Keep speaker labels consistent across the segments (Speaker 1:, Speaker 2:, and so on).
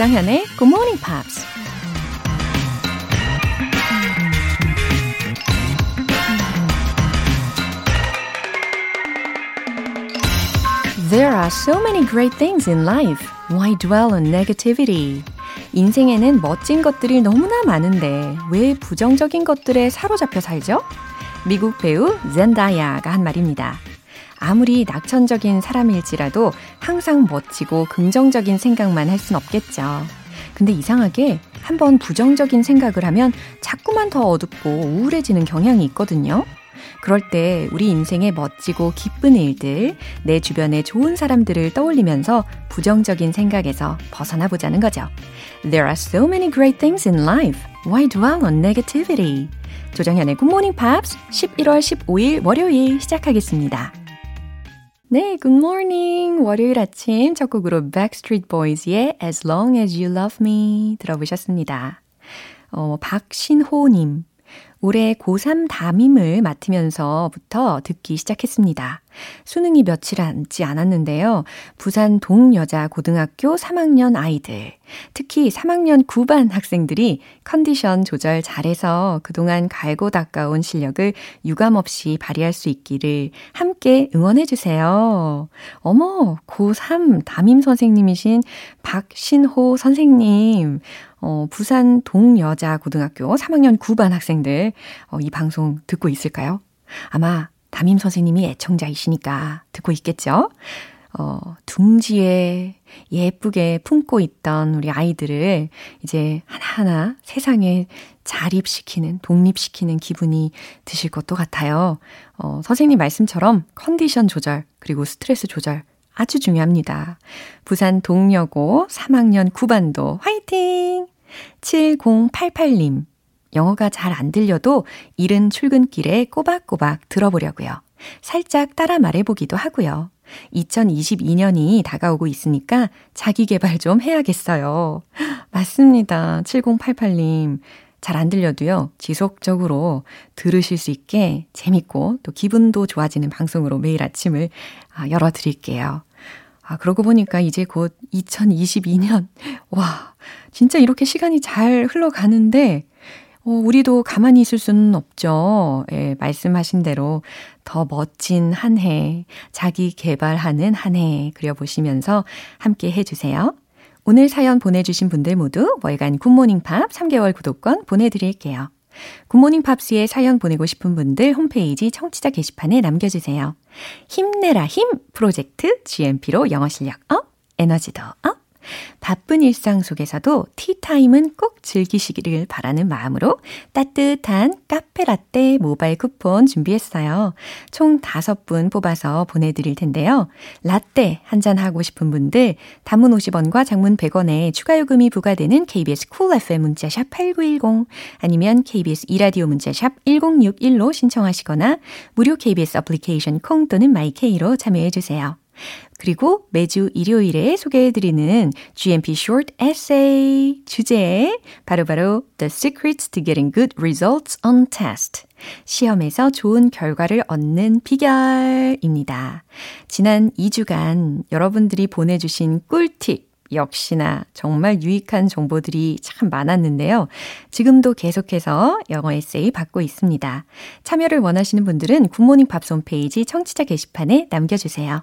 Speaker 1: 조장현의 Good Morning Pops. There are so many great things in life. Why dwell on negativity? 인생에는 멋진 것들이 너무나 많은데 왜 부정적인 것들에 사로잡혀 살죠? 미국 배우 젠다야가 한 말입니다. 아무리 낙천적인 사람일지라도 항상 멋지고 긍정적인 생각만 할 순 없겠죠. 근데 이상하게 한번 부정적인 생각을 하면 자꾸만 더 어둡고 우울해지는 경향이 있거든요. 그럴 때 우리 인생의 멋지고 기쁜 일들, 내 주변의 좋은 사람들을 떠올리면서 부정적인 생각에서 벗어나 보자는 거죠. There are so many great things in life. Why dwell on negativity? 조정현의 Morning Pops 11월 15일 월요일 시작하겠습니다. 네, good morning. 월요일 아침 첫 곡으로 Backstreet Boys의 As Long As You Love Me 들어보셨습니다. 어, 박신호님. 올해 고3 담임을 맡으면서부터 듣기 시작했습니다. 수능이 며칠 앉지 않았는데요. 부산 동여자 고등학교 3학년 아이들, 특히 3학년 9반 학생들이 컨디션 조절 잘해서 그동안 갈고 닦아온 실력을 유감없이 발휘할 수 있기를 함께 응원해주세요. 어머, 고3 담임 선생님이신 박신호 선생님. 어, 부산 동여자 고등학교 3학년 9반 학생들, 어, 이 방송 듣고 있을까요? 아마 담임 선생님이 애청자이시니까 듣고 있겠죠? 어, 둥지에 예쁘게 품고 있던 우리 아이들을 이제 하나하나 세상에 자립시키는, 독립시키는 기분이 드실 것도 같아요. 어, 선생님 말씀처럼 컨디션 조절, 그리고 스트레스 조절 아주 중요합니다. 부산 동여고 3학년 9반도 화이팅! 7088님. 영어가 잘 안 들려도 이른 출근길에 꼬박꼬박 들어보려고요. 살짝 따라 말해보기도 하고요. 2022년이 다가오고 있으니까 자기 개발 좀 해야겠어요. 맞습니다. 7088님. 잘 안 들려도요, 지속적으로 들으실 수 있게 재밌고 또 기분도 좋아지는 방송으로 매일 아침을 아, 열어드릴게요. 아, 그러고 보니까 이제 곧 2022년. 와, 진짜 이렇게 시간이 잘 흘러가는데, 어, 우리도 가만히 있을 수는 없죠. 예, 말씀하신 대로 더 멋진 한 해, 자기 개발하는 한 해 그려보시면서 함께 해주세요. 오늘 사연 보내주신 분들 모두 월간 굿모닝 팝 3개월 구독권 보내드릴게요. 굿모닝 팝스에 사연 보내고 싶은 분들 홈페이지 청취자 게시판에 남겨주세요. 힘내라 힘 프로젝트 GMP로 영어 실력 up, 에너지도 up. 바쁜 일상 속에서도 티타임은 꼭 즐기시기를 바라는 마음으로 따뜻한 카페라떼 모바일 쿠폰 준비했어요. 총 5분 뽑아서 보내드릴 텐데요. 라떼 한 잔 하고 싶은 분들 단문 50원과 장문 100원에 추가 요금이 부과되는 KBS cool FM 문자샵 8910 아니면 KBS 이라디오 문자샵 1061로 신청하시거나 무료 KBS 애플리케이션 콩 또는 my K로 참여해 주세요. 그리고 매주 일요일에 소개해드리는 GMP Short Essay 주제 바로 바로 The Secrets to Getting Good Results on Test 시험에서 좋은 결과를 얻는 비결입니다. 지난 2주간 여러분들이 보내주신 꿀팁 역시나 정말 유익한 정보들이 참 많았는데요. 지금도 계속해서 영어 에세이 받고 있습니다. 참여를 원하시는 분들은 굿모닝 팝스 홈페이지 청취자 게시판에 남겨주세요.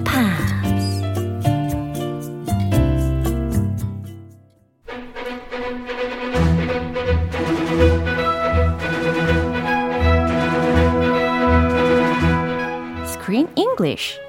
Speaker 1: English.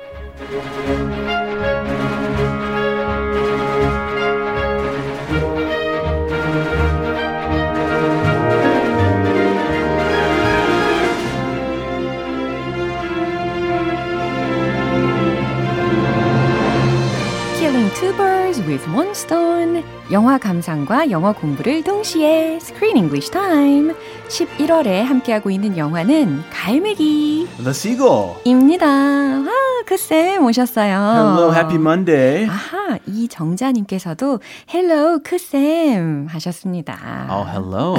Speaker 1: Two birds with one stone. 영화 감상과 영어 공부를 동시에 Screen English Time! 11월에 함께하고 있는 영화는 갈매기
Speaker 2: The Seagull.
Speaker 1: 입니다. 아, 크쌤 오셨어요.
Speaker 2: Hello, happy Monday.
Speaker 1: 아하, 이정자님께서도 Hello, 크쌤 하셨습니다.
Speaker 2: Oh, hello.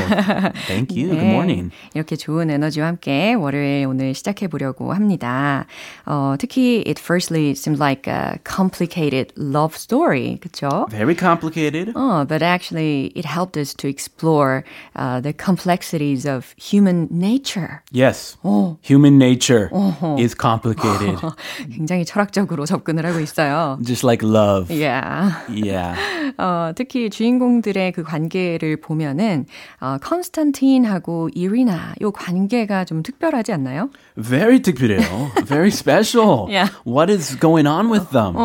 Speaker 2: Thank you.
Speaker 1: 네,
Speaker 2: Good morning.
Speaker 1: 이렇게 좋은 에너지와 함께 월요일 오늘 시작해 보려고 합니다. 어, 특히 it firstly seemed like a complicated love story, 그렇죠?
Speaker 2: Very complicated.
Speaker 1: Oh, but actually it helped us to explore uh, the complexities of human nature.
Speaker 2: Yes. Human nature is complicated.
Speaker 1: 굉장히 철학적으로 접근을 하고 있어요.
Speaker 2: Just like love.
Speaker 1: Yeah.
Speaker 2: Yeah.
Speaker 1: 어, 특히 주인공들의 그 관계를 보면은 어, 컨스탄틴하고 이리나 요 관계가 좀 특별하지 않나요?
Speaker 2: Very 특별해요. Very special.
Speaker 1: Yeah.
Speaker 2: What is going on with them?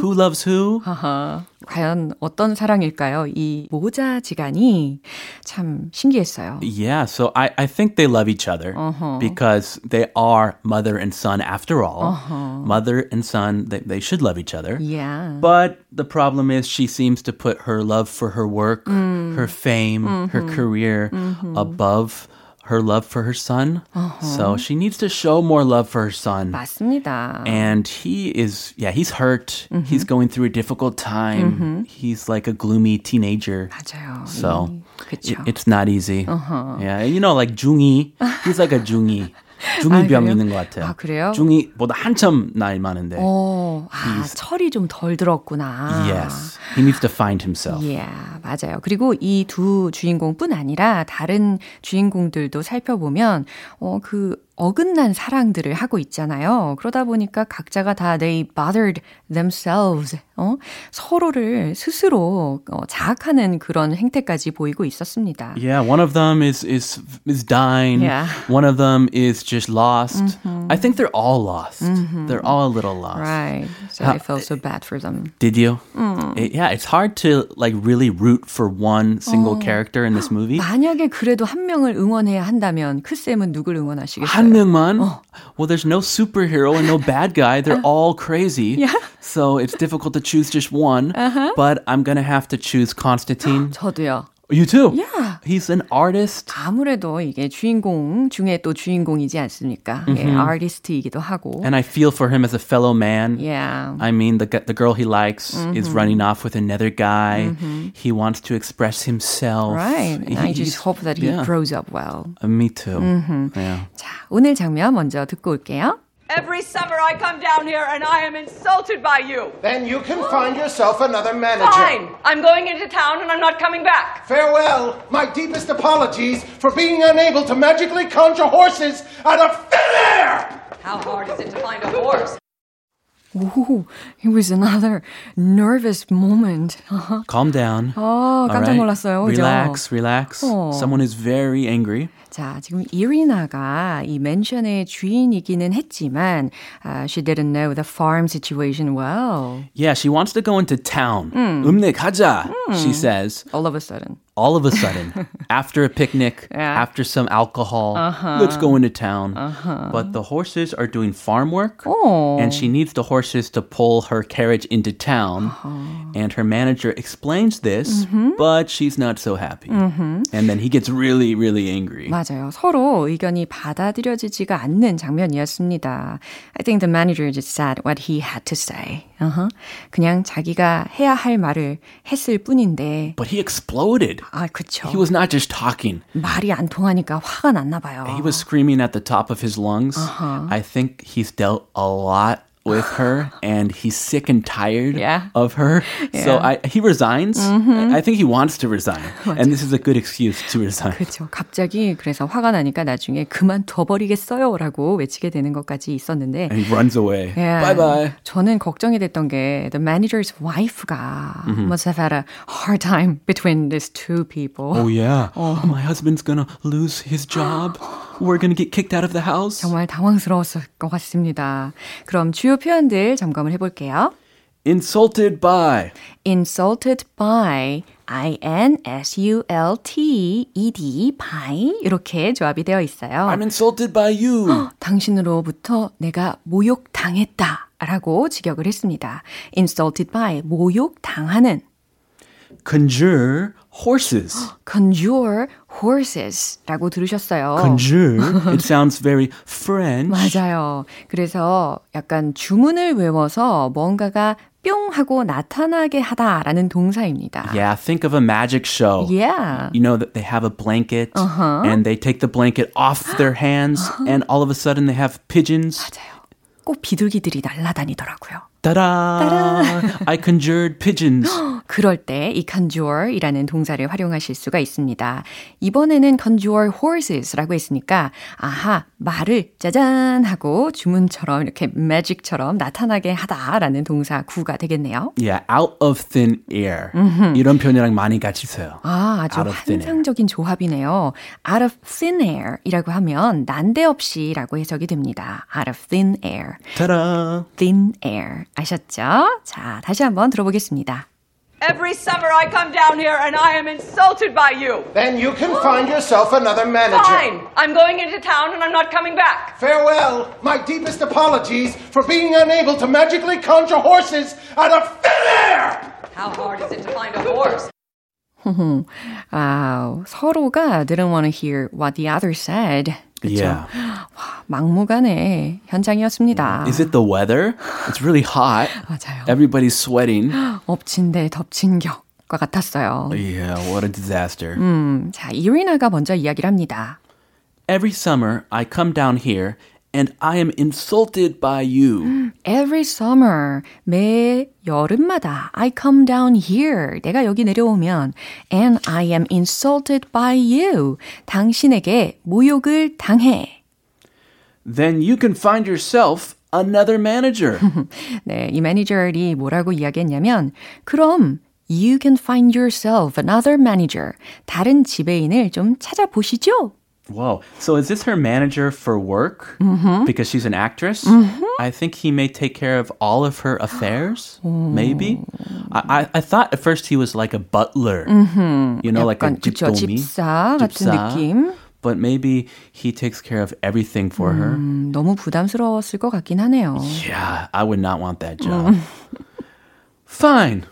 Speaker 2: Who loves who?
Speaker 1: 아하. 과연 어떤 사랑일까요? 이 모자지간이 참 신기했어요.
Speaker 2: Yeah, so I, I think they love each other because they are mother and son after all. Mother and son, they, they should love each other.
Speaker 1: Yeah.
Speaker 2: But the problem is, she seems to put her love for her work, her fame, her career above her love for her son. So she needs to show more love for her son.
Speaker 1: 맞습니다.
Speaker 2: And he is, yeah, he's hurt. He's going through a difficult time. He's like a gloomy teenager.
Speaker 1: 맞아요.
Speaker 2: So
Speaker 1: 그쵸.
Speaker 2: it, it's not easy. Yeah, you know, like 중이. He's like a 중이. 중이병
Speaker 1: 그래요?
Speaker 2: 있는 것 같아요.
Speaker 1: 아, 그래요?
Speaker 2: 중이보다 한참 나이 많은데.
Speaker 1: 어, 아, 철이 좀 덜 들었구나.
Speaker 2: Yes, he needs to find himself.
Speaker 1: Yeah, 맞아요. 그리고 이 두 주인공뿐 아니라 다른 주인공들도 살펴보면 어, 그 어긋난 사랑들을 하고 있잖아요. 그러다 보니까 각자가 다 they bothered themselves. 어? 서로를 스스로 어, 자학하는 그런 행태까지 보이고 있었습니다.
Speaker 2: Yeah, one of them is is is dying.
Speaker 1: Yeah.
Speaker 2: One of them is just lost. I think they're all lost. They're all a little lost.
Speaker 1: Right. So I felt so bad for them.
Speaker 2: Did you? It- yeah, it's hard to like really root for one single character in this movie.
Speaker 1: 만약에 그래도 한 명을 응원해야 한다면 크쌤은 누굴 응원하시겠어요?
Speaker 2: 한 명만. Well, there's no superhero and no bad guy. They're all crazy.
Speaker 1: Yeah.
Speaker 2: So it's difficult to choose just one. But I'm gonna have to choose Constantine.
Speaker 1: 저도요.
Speaker 2: You too.
Speaker 1: Yeah.
Speaker 2: He's an artist.
Speaker 1: 아무래도 이게 주인공 중에 또 주인공이지 않습니까? 예, 아티스트이기도 하고.
Speaker 2: And I feel for him as a fellow man.
Speaker 1: Yeah.
Speaker 2: I mean, the gu- the girl he likes is running off with another guy. He wants to express himself.
Speaker 1: Right. And I
Speaker 2: He-
Speaker 1: just
Speaker 2: he's-
Speaker 1: hope that he
Speaker 2: yeah.
Speaker 1: grows up well.
Speaker 2: Uh, me too. Yeah.
Speaker 1: 자, 오늘 장면 먼저 듣고 올게요.
Speaker 3: Every summer I come down here and I am insulted by you.
Speaker 4: Then you can find yourself another manager.
Speaker 3: Fine. I'm going into town and I'm not coming back.
Speaker 4: Farewell. My deepest apologies for being unable to magically conjure horses out of thin air.
Speaker 3: How hard is it to find a horse?
Speaker 1: 오, it was another nervous moment.
Speaker 2: Calm down.
Speaker 1: 아,
Speaker 2: All
Speaker 1: 깜짝
Speaker 2: right?
Speaker 1: 놀랐어요. 그죠?
Speaker 2: Relax, relax.
Speaker 1: 어.
Speaker 2: Someone is very angry.
Speaker 1: 자, 지금 이리나가 이 맨션의 주인이기는 했지만 uh, she didn't know the farm situation well.
Speaker 2: Yeah, she wants to go into town. 음내 가자, she says.
Speaker 1: All of a sudden.
Speaker 2: All of a sudden, after a picnic,
Speaker 1: Yeah.
Speaker 2: after some alcohol, let's go into town. But the horses are doing farm work,
Speaker 1: Oh.
Speaker 2: and she needs the horses to pull her carriage into town. And her manager explains this, but she's not so happy. And then he gets really, really angry.
Speaker 1: 맞아요. 서로 의견이 받아들여지지가 않는 장면이었습니다. I think the manager just said what he had to say. Uh-huh. 그냥 자기가 해야 할 말을 했을 뿐인데,
Speaker 2: But he exploded.
Speaker 1: 아, 그쵸.
Speaker 2: He was not just talking.
Speaker 1: 말이 안 통하니까 화가 났나 봐요.
Speaker 2: He was screaming at the top of his lungs. I think he's dealt a lot with her and he's sick and tired
Speaker 1: Yeah.
Speaker 2: of her. So
Speaker 1: Yeah.
Speaker 2: I, he resigns. I think he wants to resign. and this is a good excuse to resign.
Speaker 1: 그렇죠. 갑자기 그래서 화가 나니까 나중에 그만둬 버리겠어요라고 외치게 되는 것까지 있었는데
Speaker 2: And he runs away.
Speaker 1: Yeah.
Speaker 2: Bye bye.
Speaker 1: 저는 걱정이 됐던 게 the manager's wife가 must have had a hard time between these two people.
Speaker 2: Oh yeah. My husband's gonna lose his job. We're gonna get kicked out of the house.
Speaker 1: 정말 당황스러웠을 것 같습니다. 그럼 주요 표현들 점검을 해볼게요.
Speaker 2: Insulted by.
Speaker 1: insulted by I-N-S-U-L-T-E-D by 이렇게 조합이 되어 있어요.
Speaker 2: I'm insulted by you.
Speaker 1: 당신으로부터 내가 모욕당했다 라고 직역을 했습니다. insulted by 모욕당하는
Speaker 2: conjure horses.
Speaker 1: conjure horses라고 들으셨어요.
Speaker 2: Conjure. It sounds very French.
Speaker 1: 맞아요. 그래서 약간 주문을 외워서 뭔가가 뿅 하고 나타나게 하다라는 동사입니다.
Speaker 2: Yeah, think of a magic show.
Speaker 1: Yeah.
Speaker 2: You know that they have a blanket and they take the blanket off their hands and all of a sudden they have pigeons.
Speaker 1: 맞아요. 꼭 비둘기들이 날아다니더라고요.
Speaker 2: Ta-da! I conjured pigeons.
Speaker 1: 그럴 때 이 conjure이라는 동사를 활용하실 수가 있습니다. 이번에는 conjure horses라고 했으니까 아하 말을 짜잔 하고 주문처럼 이렇게 magic처럼 나타나게 하다라는 동사 구가 되겠네요.
Speaker 2: Yeah, out of thin air. 이런 표현이랑 많이 같이 써요.
Speaker 1: 아, 아주. 환상적인 조합이네요. Out of thin air이라고 하면 난데없이라고 해석이 됩니다. Out of thin air,
Speaker 2: Ta-da!
Speaker 1: thin air 아셨죠? 자, 다시 한번 들어보겠습니다.
Speaker 3: Every summer I come down here and I am insulted by you.
Speaker 4: Then you can find yourself another manager.
Speaker 3: Fine. I'm going into town and I'm not coming back.
Speaker 4: Farewell. My deepest apologies for being unable to magically conjure horses out of thin air!
Speaker 3: How hard is it to find a horse?
Speaker 1: 아, 서로가 didn't want to hear what the other said. 그쵸?
Speaker 2: Yeah.
Speaker 1: 막무가내 현장이었습니다.
Speaker 2: Is it the weather? It's really hot.
Speaker 1: 맞아요.
Speaker 2: Everybody's sweating.
Speaker 1: 엎친 데 덮친 격과 같았어요.
Speaker 2: Yeah, what a disaster.
Speaker 1: 음, 자, 이리나가 먼저 이야기를 합니다.
Speaker 2: Every summer I come down here and I am insulted by you.
Speaker 1: Every summer, 매 여름마다 I come down here. 내가 여기 내려오면 and I am insulted by you. 당신에게 모욕을 당해.
Speaker 2: Then you can find yourself another manager.
Speaker 1: 네, 이 매니저리 뭐라고 이야기했냐면 그럼 you can find yourself another manager. 다른 지배인을 좀 찾아보시죠.
Speaker 2: Whoa. So is this her manager for work? Because she's an actress? I think he may take care of all of her affairs. Maybe. I, I, I thought at first he was like a butler. You know, like a
Speaker 1: 약간 그쵸,
Speaker 2: 집도미.
Speaker 1: 집사 같은 느낌.
Speaker 2: But maybe he takes care of everything for her.
Speaker 1: 음, 너무 부담스러웠을 것 같긴 하네요.
Speaker 2: Yeah, I would not want that job. Fine.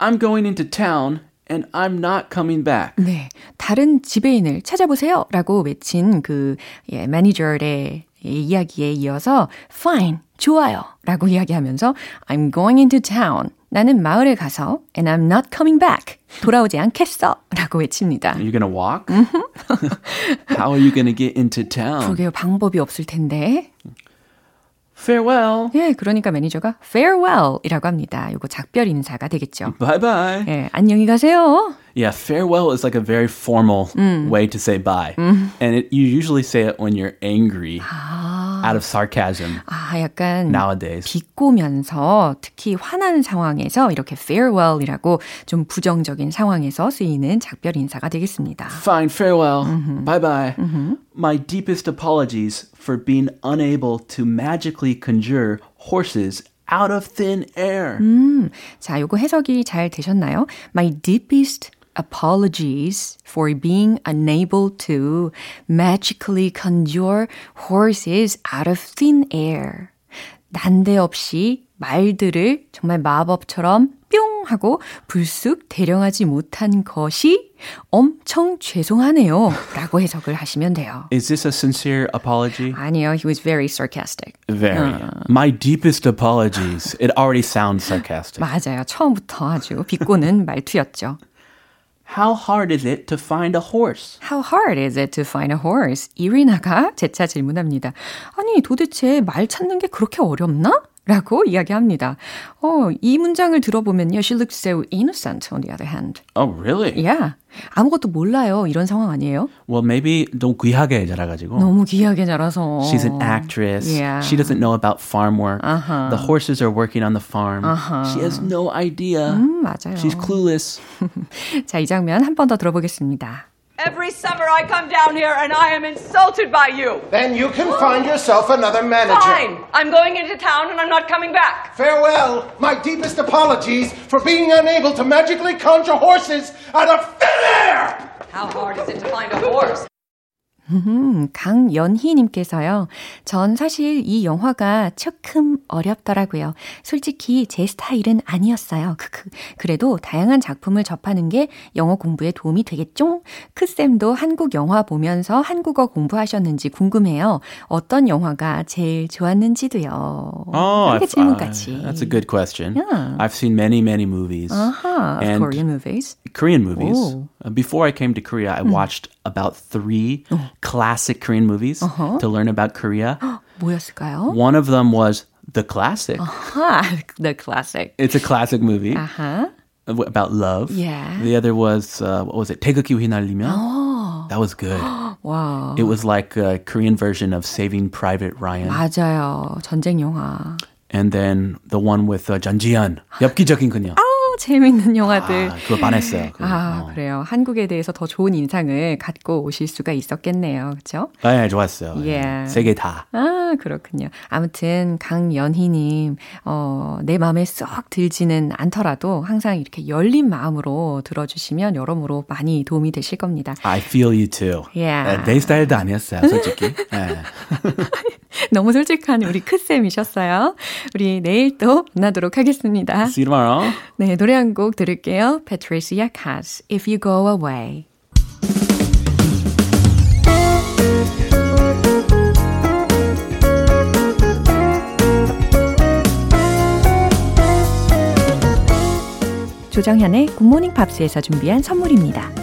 Speaker 2: I'm going into town and I'm not coming back.
Speaker 1: 네, 다른 지배인을 찾아보세요. 라고 외친 그 예, 매니저의 이야기에 이어서 fine, 좋아요. 라고 이야기하면서 I'm going into town. 나는 마을에 가서 and I'm not coming back. 돌아오지 않겠어. 라고 외칩니다.
Speaker 2: Are you to walk? How are you to get into town?
Speaker 1: 그러게요. 방법이 없을 텐데.
Speaker 2: Farewell.
Speaker 1: 예, 그러니까 매니저가 farewell 이라고 합니다. 이거 작별 인사가 되겠죠.
Speaker 2: Bye bye.
Speaker 1: 예, 안녕히 가세요.
Speaker 2: Yeah, farewell is like a very formal way to say bye. And it, you usually say it when you're angry out of sarcasm
Speaker 1: 아, 약간
Speaker 2: nowadays.
Speaker 1: 비꼬면서 특히 화난 상황에서 이렇게 farewell이라고 좀 부정적인 상황에서 쓰이는 작별 인사가 되겠습니다.
Speaker 2: Fine, farewell. Bye bye. My deepest apologies for being unable to magically conjure horses out of thin air.
Speaker 1: 자, 요거 해석이 잘 되셨나요? My deepest apologies for being unable to magically conjure horses out of thin air. 난데없이 말들을 정말 마법처럼 뿅 하고 불쑥 대령하지 못한 것이 엄청 죄송하네요. 라고 해석을 하시면 돼요.
Speaker 2: Is this a sincere apology?
Speaker 1: 아니요, he was very sarcastic.
Speaker 2: Very. My deepest apologies. It already sounds sarcastic.
Speaker 1: 맞아요. 처음부터 아주 비꼬는 말투였죠.
Speaker 2: How hard is it to find a horse?
Speaker 1: How hard is it to find a horse? 이리나가 재차 질문합니다. 아니, 도대체 말 찾는 게 그렇게 어렵나? 라고 이야기합니다. 어, 이 문장을 들어보면요. She looks so innocent on the other hand.
Speaker 2: Oh, really?
Speaker 1: Yeah. 아무것도 몰라요. 이런 상황 아니에요?
Speaker 2: Well, maybe 너무 귀하게 자라가지고.
Speaker 1: 너무 귀하게 자라서.
Speaker 2: She's an actress.
Speaker 1: Yeah.
Speaker 2: She doesn't know about farm work. The horses are working on the farm. She has no idea.
Speaker 1: 음, 맞아요.
Speaker 2: She's clueless.
Speaker 1: 자, 이 장면 한 번 더 들어보겠습니다.
Speaker 3: Every summer I come down here and I am insulted by you.
Speaker 4: Then you can find yourself another manager.
Speaker 3: Fine. I'm going into town and I'm not coming back.
Speaker 4: Farewell. My deepest apologies for being unable to magically conjure horses out of thin air!
Speaker 3: How hard is it to find a horse?
Speaker 1: 음, 강연희님께서요. 전 사실 이 영화가 조금 어렵더라고요. 솔직히 제 스타일은 아니었어요. 크크. 그래도 다양한 작품을 접하는 게 영어 공부에 도움이 되겠죠? 크쌤도 한국 영화 보면서 한국어 공부하셨는지 궁금해요. 어떤 영화가 제일 좋았는지도요.
Speaker 2: Oh,
Speaker 1: 질문까지.
Speaker 2: uh, that's a good question.
Speaker 1: Yeah.
Speaker 2: I've seen many, many movies.
Speaker 1: 아하,
Speaker 2: And
Speaker 1: Korean movies.
Speaker 2: Korean movies.
Speaker 1: Oh.
Speaker 2: Uh, Before I came to Korea, I watched about three classic Korean movies to learn about Korea.
Speaker 1: 뭐였을까요?
Speaker 2: One of them was The Classic.
Speaker 1: 아하, the classic.
Speaker 2: It's a classic movie
Speaker 1: 아하.
Speaker 2: about love.
Speaker 1: Yeah.
Speaker 2: The other was, uh, what was it? 태극기 휘날리며.
Speaker 1: Oh.
Speaker 2: That was good.
Speaker 1: 와.
Speaker 2: It was like a Korean version of Saving Private Ryan.
Speaker 1: 맞아요. 전쟁 영화.
Speaker 2: And then the one with uh, 전지현. 엽기적인 그녀.
Speaker 1: 어, 재밌는 영화들.
Speaker 2: 아, 그거 반했어요. 그거.
Speaker 1: 아,
Speaker 2: 어.
Speaker 1: 그래요. 한국에 대해서 더 좋은 인상을 갖고 오실 수가 있었겠네요. 그렇죠?
Speaker 2: 네, 좋았어요.
Speaker 1: Yeah.
Speaker 2: 세개 다.
Speaker 1: 아, 그렇군요. 아무튼 강연희 님, 어, 내 마음에 쏙 들지는 않더라도 항상 이렇게 열린 마음으로 들어 주시면 여러모로 많이 도움이 되실 겁니다.
Speaker 2: I feel you too.
Speaker 1: Yeah.
Speaker 2: 네, 내 스타일도 아니었어요, 솔직히. 네.
Speaker 1: 너무 솔직한 우리 크쌤이셨어요. 우리 내일 또 만나도록 하겠습니다.
Speaker 2: See you tomorrow.
Speaker 1: 네, 노래 한 곡 들을게요. Patricia Kaas, If You Go Away. 조정현의 굿모닝 팝스에서 준비한 선물입니다.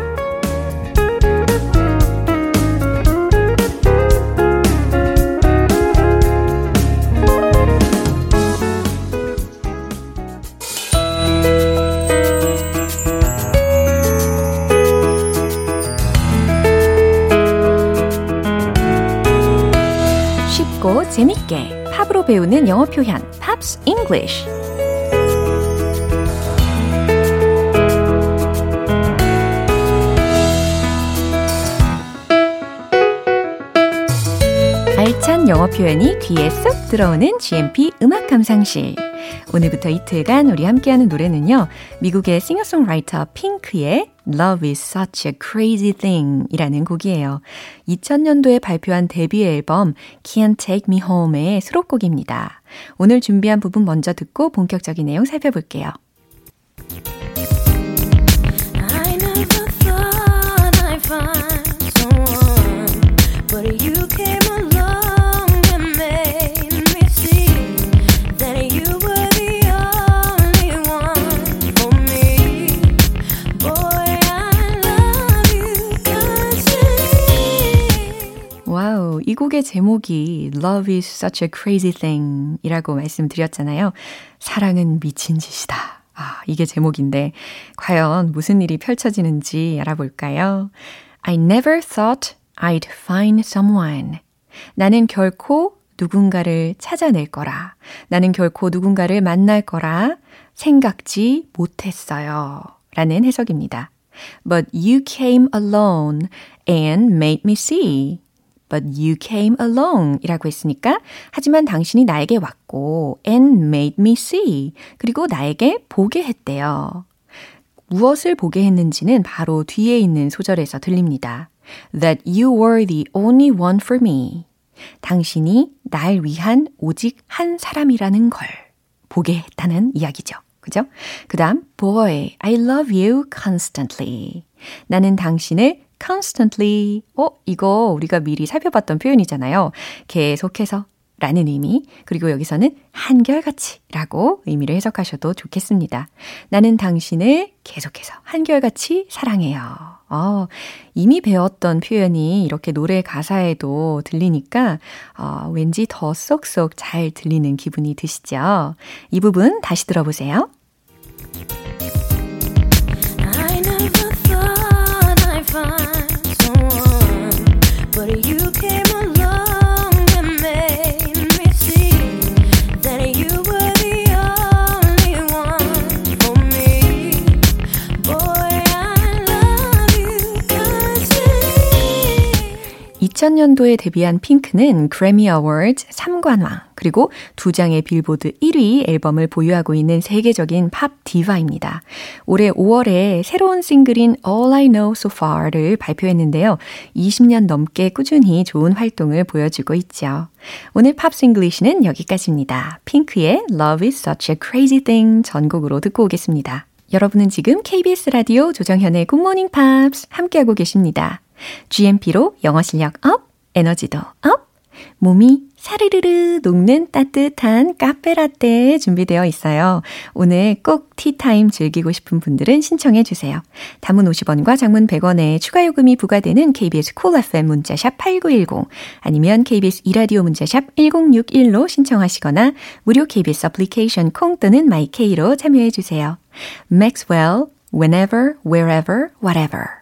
Speaker 1: 재밌게 팝으로 배우는 영어 표현 Pops English 알찬 영어 표현이 귀에 쏙 들어오는 GMP 음악 감상실. 오늘부터 이틀간 우리 함께하는 노래는요. 미국의 싱어송라이터 핑크의 Love is such a crazy thing 이라는 곡이에요. 2000년도에 발표한 데뷔 앨범 Can't Take Me Home의 수록곡입니다. 오늘 준비한 부분 먼저 듣고 본격적인 내용 살펴볼게요. 이 곡의 제목이 Love is such a crazy thing 이라고 말씀드렸잖아요. 사랑은 미친 짓이다. 아, 이게 제목인데, 과연 무슨 일이 펼쳐지는지 알아볼까요? I never thought I'd find someone. 나는 결코 누군가를 찾아낼 거라. 나는 결코 누군가를 만날 거라 생각지 못했어요. 라는 해석입니다. But you came alone and made me see. But you came along 이라고 했으니까 하지만 당신이 나에게 왔고 and made me see 그리고 나에게 보게 했대요. 무엇을 보게 했는지는 바로 뒤에 있는 소절에서 들립니다. That you were the only one for me. 당신이 날 위한 오직 한 사람이라는 걸 보게 했다는 이야기죠. 그죠? 그 다음, boy, I love you constantly. 나는 당신을 constantly. 어, 이거 우리가 미리 살펴봤던 표현이잖아요. 계속해서 라는 의미, 그리고 여기서는 한결같이 라고 의미를 해석하셔도 좋겠습니다. 나는 당신을 계속해서 한결같이 사랑해요. 어, 이미 배웠던 표현이 이렇게 노래 가사에도 들리니까 어, 왠지 더 쏙쏙 잘 들리는 기분이 드시죠? 이 부분 다시 들어보세요. 2000년도에 데뷔한 핑크는 그래미 어워드 3관왕, 그리고 두 장의 빌보드 1위 앨범을 보유하고 있는 세계적인 팝 디바입니다. 올해 5월에 새로운 싱글인 All I Know So Far를 발표했는데요. 20년 넘게 꾸준히 좋은 활동을 보여주고 있죠. 오늘 Pops English는 여기까지입니다. 핑크의 Love is such a crazy thing 전곡으로 듣고 오겠습니다. 여러분은 지금 KBS 라디오 조정현의 굿모닝 팝스 함께하고 계십니다. GMP로 영어 실력 up, 에너지도 up, 몸이 사르르르 녹는 따뜻한 카페라떼 준비되어 있어요. 오늘 꼭 티타임 즐기고 싶은 분들은 신청해 주세요. 단문 50원과 장문 100원에 추가 요금이 부과되는 KBS cool FM 문자샵 8910 아니면 KBS 이라디오 문자샵 1061로 신청하시거나 무료 KBS 애플리케이션 콩 또는 my K로 참여해 주세요. Maxwell, whenever, wherever, whatever.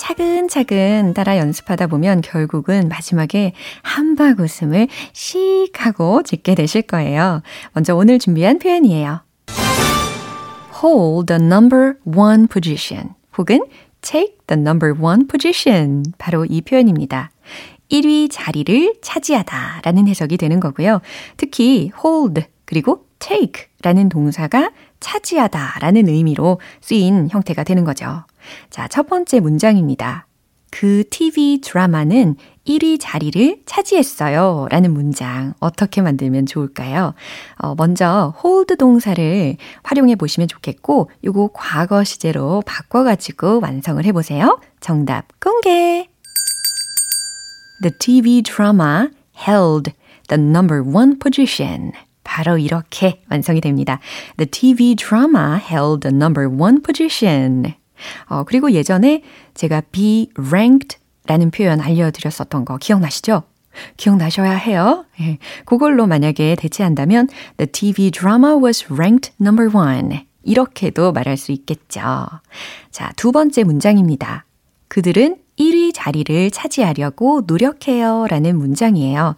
Speaker 1: 차근차근 따라 연습하다 보면 결국은 마지막에 한박 웃음을 씩 하고 짓게 되실 거예요. 먼저 오늘 준비한 표현이에요. hold the number one position 혹은 take the number one position 바로 이 표현입니다. 1위 자리를 차지하다 라는 해석이 되는 거고요. 특히 hold 그리고 take 라는 동사가 차지하다 라는 의미로 쓰인 형태가 되는 거죠. 자, 첫 번째 문장입니다. 그 TV 드라마는 1위 자리를 차지했어요. 라는 문장 어떻게 만들면 좋을까요? 어, 먼저 hold 동사를 활용해 보시면 좋겠고 요거 과거 시제로 바꿔가지고 완성을 해보세요. 정답 공개! The TV drama held the number one position. 바로 이렇게 완성이 됩니다. The TV drama held the number one position. 어, 그리고 예전에 제가 be ranked 라는 표현 알려드렸었던 거 기억나시죠? 기억나셔야 해요. 예, 그걸로 만약에 대체한다면 The TV drama was ranked number one. 이렇게도 말할 수 있겠죠. 자, 두 번째 문장입니다. 그들은 1위 자리를 차지하려고 노력해요 라는 문장이에요.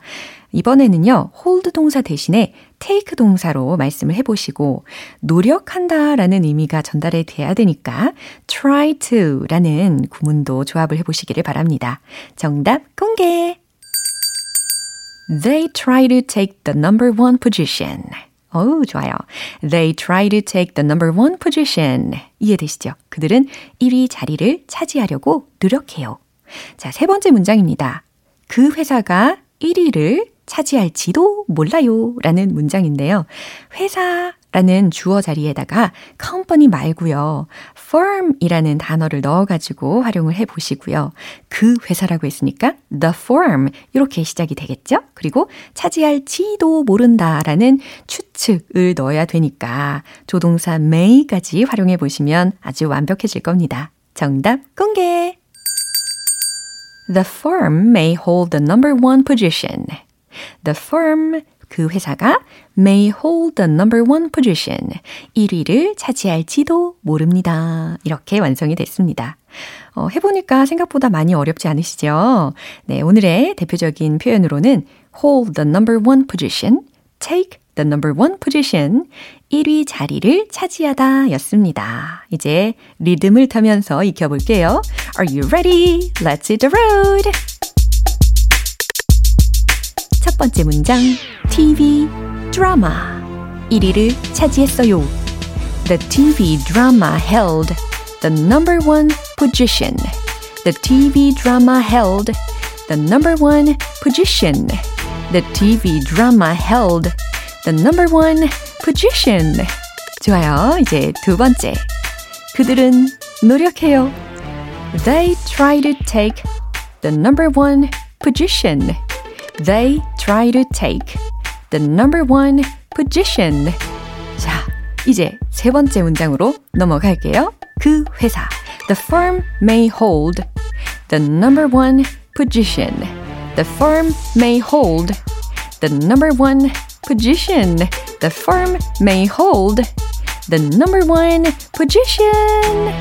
Speaker 1: 이번에는요, hold 동사 대신에 take 동사로 말씀을 해보시고, 노력한다 라는 의미가 전달이 돼야 되니까, try to 라는 구문도 조합을 해보시기를 바랍니다. 정답 공개! They try to take the number one position. 어우, 좋아요. They try to take the number one position. 이해되시죠? 그들은 1위 자리를 차지하려고 노력해요. 자, 세 번째 문장입니다. 그 회사가 1위를 차지할지도 몰라요. 라는 문장인데요. 회사 라는 주어 자리에다가 company 말고요. firm 이라는 단어를 넣어가지고 활용을 해 보시고요. 그 회사라고 했으니까 the firm 이렇게 시작이 되겠죠? 그리고 차지할지도 모른다라는 추측을 넣어야 되니까 조동사 may까지 활용해 보시면 아주 완벽해질 겁니다. 정답 공개! The firm may hold the number one position. The firm, 그 회사가 may hold the number one position. 1위를 차지할지도 모릅니다. 이렇게 완성이 됐습니다. 어, 해보니까 생각보다 많이 어렵지 않으시죠? 네, 오늘의 대표적인 표현으로는 hold the number one position, take the number one position, 1위 자리를 차지하다 였습니다. 이제 리듬을 타면서 익혀볼게요. Are you ready? Let's hit the road! 첫 번째 문장, TV 드라마 1위를 차지했어요. The TV drama held the number one position. The TV drama held the number one position. The TV drama held the number one position. 좋아요. 이제 두 번째. 그들은 노력해요. They try to take the number one position. They try to take the number one position. 자, 이제 세 번째 문장으로 넘어갈게요. 그 회사. The firm may hold the number one position the firm may hold. The number one position the firm may hold. The number one position.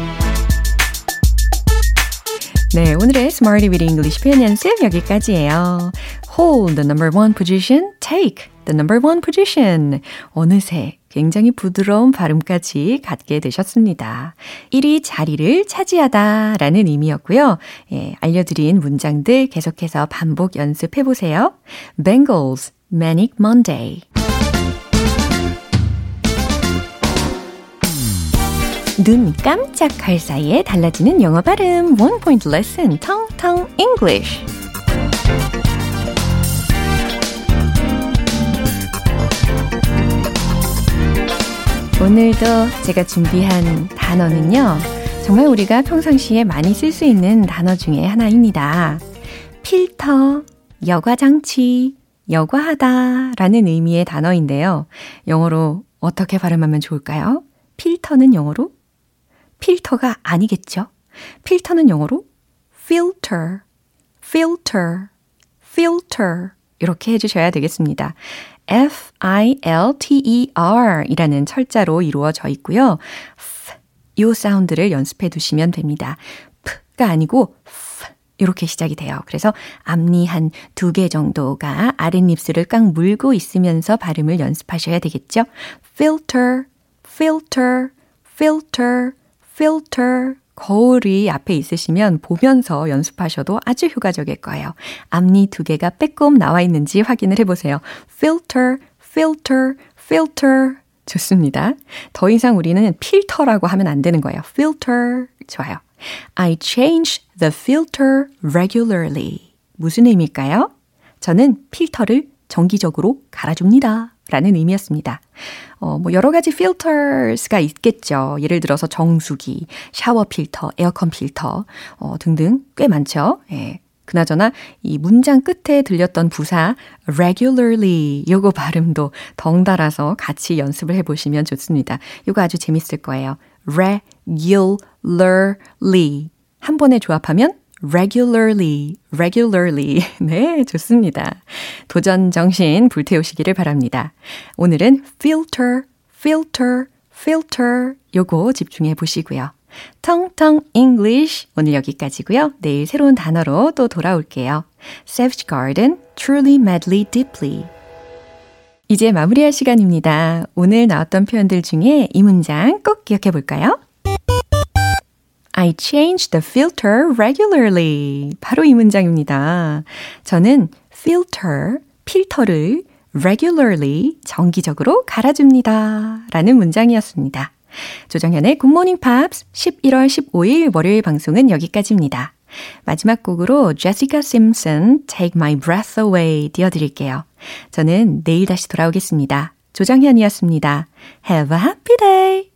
Speaker 1: 네, 오늘의 Smarty with English 표현 연습 여기까지예요. Hold the number one position, take the number one position. 어느새 굉장히 부드러운 발음까지 갖게 되셨습니다. 1위 자리를 차지하다 라는 의미였고요. 예, 알려드린 문장들 계속해서 반복 연습해 보세요. Bengals, Manic Monday. 눈 깜짝할 사이에 달라지는 영어 발음 One Point Lesson Tong Tong English 오늘도 제가 준비한 단어는요. 정말 우리가 평상시에 많이 쓸 수 있는 단어 중에 하나입니다. 필터, 여과장치, 여과하다 라는 의미의 단어인데요. 영어로 어떻게 발음하면 좋을까요? 필터는 영어로 필터가 아니겠죠? 필터는 영어로 filter, filter, filter 이렇게 해주셔야 되겠습니다. F-I-L-T-E-R 이라는 철자로 이루어져 있고요. 이 사운드를 연습해 두시면 됩니다. P가 아니고 이렇게 시작이 돼요. 그래서 앞니 한 두 개 정도가 아랫입술을 깡 물고 있으면서 발음을 연습하셔야 되겠죠. filter, filter, filter, filter. 거울이 앞에 있으시면 보면서 연습하셔도 아주 효과적일 거예요. 앞니 두 개가 빼꼼 나와 있는지 확인을 해보세요. filter, filter, filter. 좋습니다. 더 이상 우리는 필터라고 하면 안 되는 거예요. filter. 좋아요. I change the filter regularly. 무슨 의미일까요? 저는 필터를 정기적으로 갈아줍니다. 라는 의미였습니다. 어, 뭐 여러 가지 filters가 있겠죠. 예를 들어서 정수기, 샤워 필터, 에어컨 필터 어, 등등 꽤 많죠. 예. 그나저나 이 문장 끝에 들렸던 부사 regularly 요거 발음도 덩달아서 같이 연습을 해보시면 좋습니다. 요거 아주 재밌을 거예요. regularly 한 번에 조합하면 regularly, regularly. 네, 좋습니다. 도전 정신 불태우시기를 바랍니다. 오늘은 filter, filter, filter 요거 집중해 보시고요. 텅텅 English 오늘 여기까지고요. 내일 새로운 단어로 또 돌아올게요. Savage Garden, Truly, Madly, Deeply. 이제 마무리할 시간입니다. 오늘 나왔던 표현들 중에 이 문장 꼭 기억해 볼까요? I change the filter regularly. 바로 이 문장입니다. 저는 filter, 필터를 regularly, 정기적으로 갈아줍니다. 라는 문장이었습니다. 조정현의 Morning Pops 11월 15일 월요일 방송은 여기까지입니다. 마지막 곡으로 Jessica Simpson Take My Breath Away 띄워드릴게요. 저는 내일 다시 돌아오겠습니다. 조정현이었습니다. Have a happy day!